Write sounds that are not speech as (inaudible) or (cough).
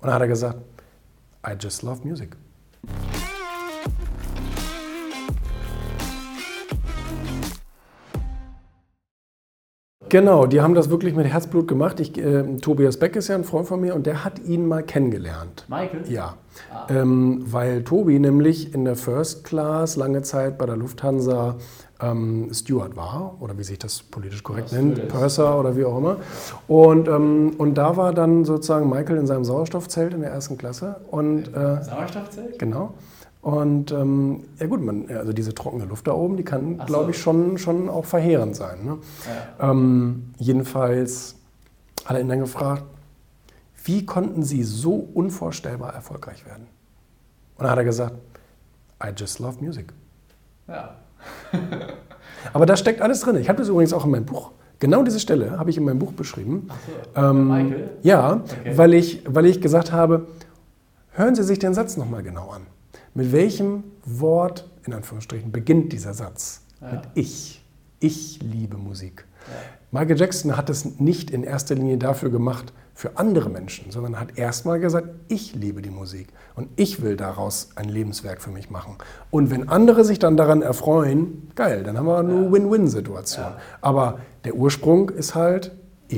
Und dann hat er gesagt, I just love music. Genau, die haben das wirklich mit Herzblut gemacht. Ich, äh, Tobias Beck ist ja ein Freund von mir und der hat ihn mal kennengelernt. Michael? Ja, ah. ähm, weil Tobi nämlich in der First Class lange Zeit bei der Lufthansa ähm, Steward war, oder wie sich das politisch korrekt das nennt, Purser oder wie auch immer. Und, ähm, und da war dann sozusagen Michael in seinem Sauerstoffzelt in der ersten Klasse. Und, äh, Sauerstoffzelt? Genau. Und ähm, ja gut, man, also diese trockene Luft da oben, die kann, so. glaube ich, schon, schon auch verheerend sein. Ne? Ja. Ähm, jedenfalls hat er ihn dann gefragt, wie konnten Sie so unvorstellbar erfolgreich werden? Und dann hat er gesagt, I just love music. Ja. (laughs) Aber da steckt alles drin. Ich habe das übrigens auch in meinem Buch. Genau diese Stelle habe ich in meinem Buch beschrieben. Ach so. Ähm, Michael? Ja, okay. weil, ich, weil ich gesagt habe, hören Sie sich den Satz nochmal genau an. Mit welchem Wort, in Anführungsstrichen, beginnt dieser Satz? Ja. Mit ich. Ich liebe Musik. Ja. Michael Jackson hat es nicht in erster Linie dafür gemacht, für andere Menschen, sondern hat erstmal gesagt, ich liebe die Musik und ich will daraus ein Lebenswerk für mich machen. Und wenn andere sich dann daran erfreuen, geil, dann haben wir eine ja. Win-Win-Situation. Ja. Aber der Ursprung ist halt,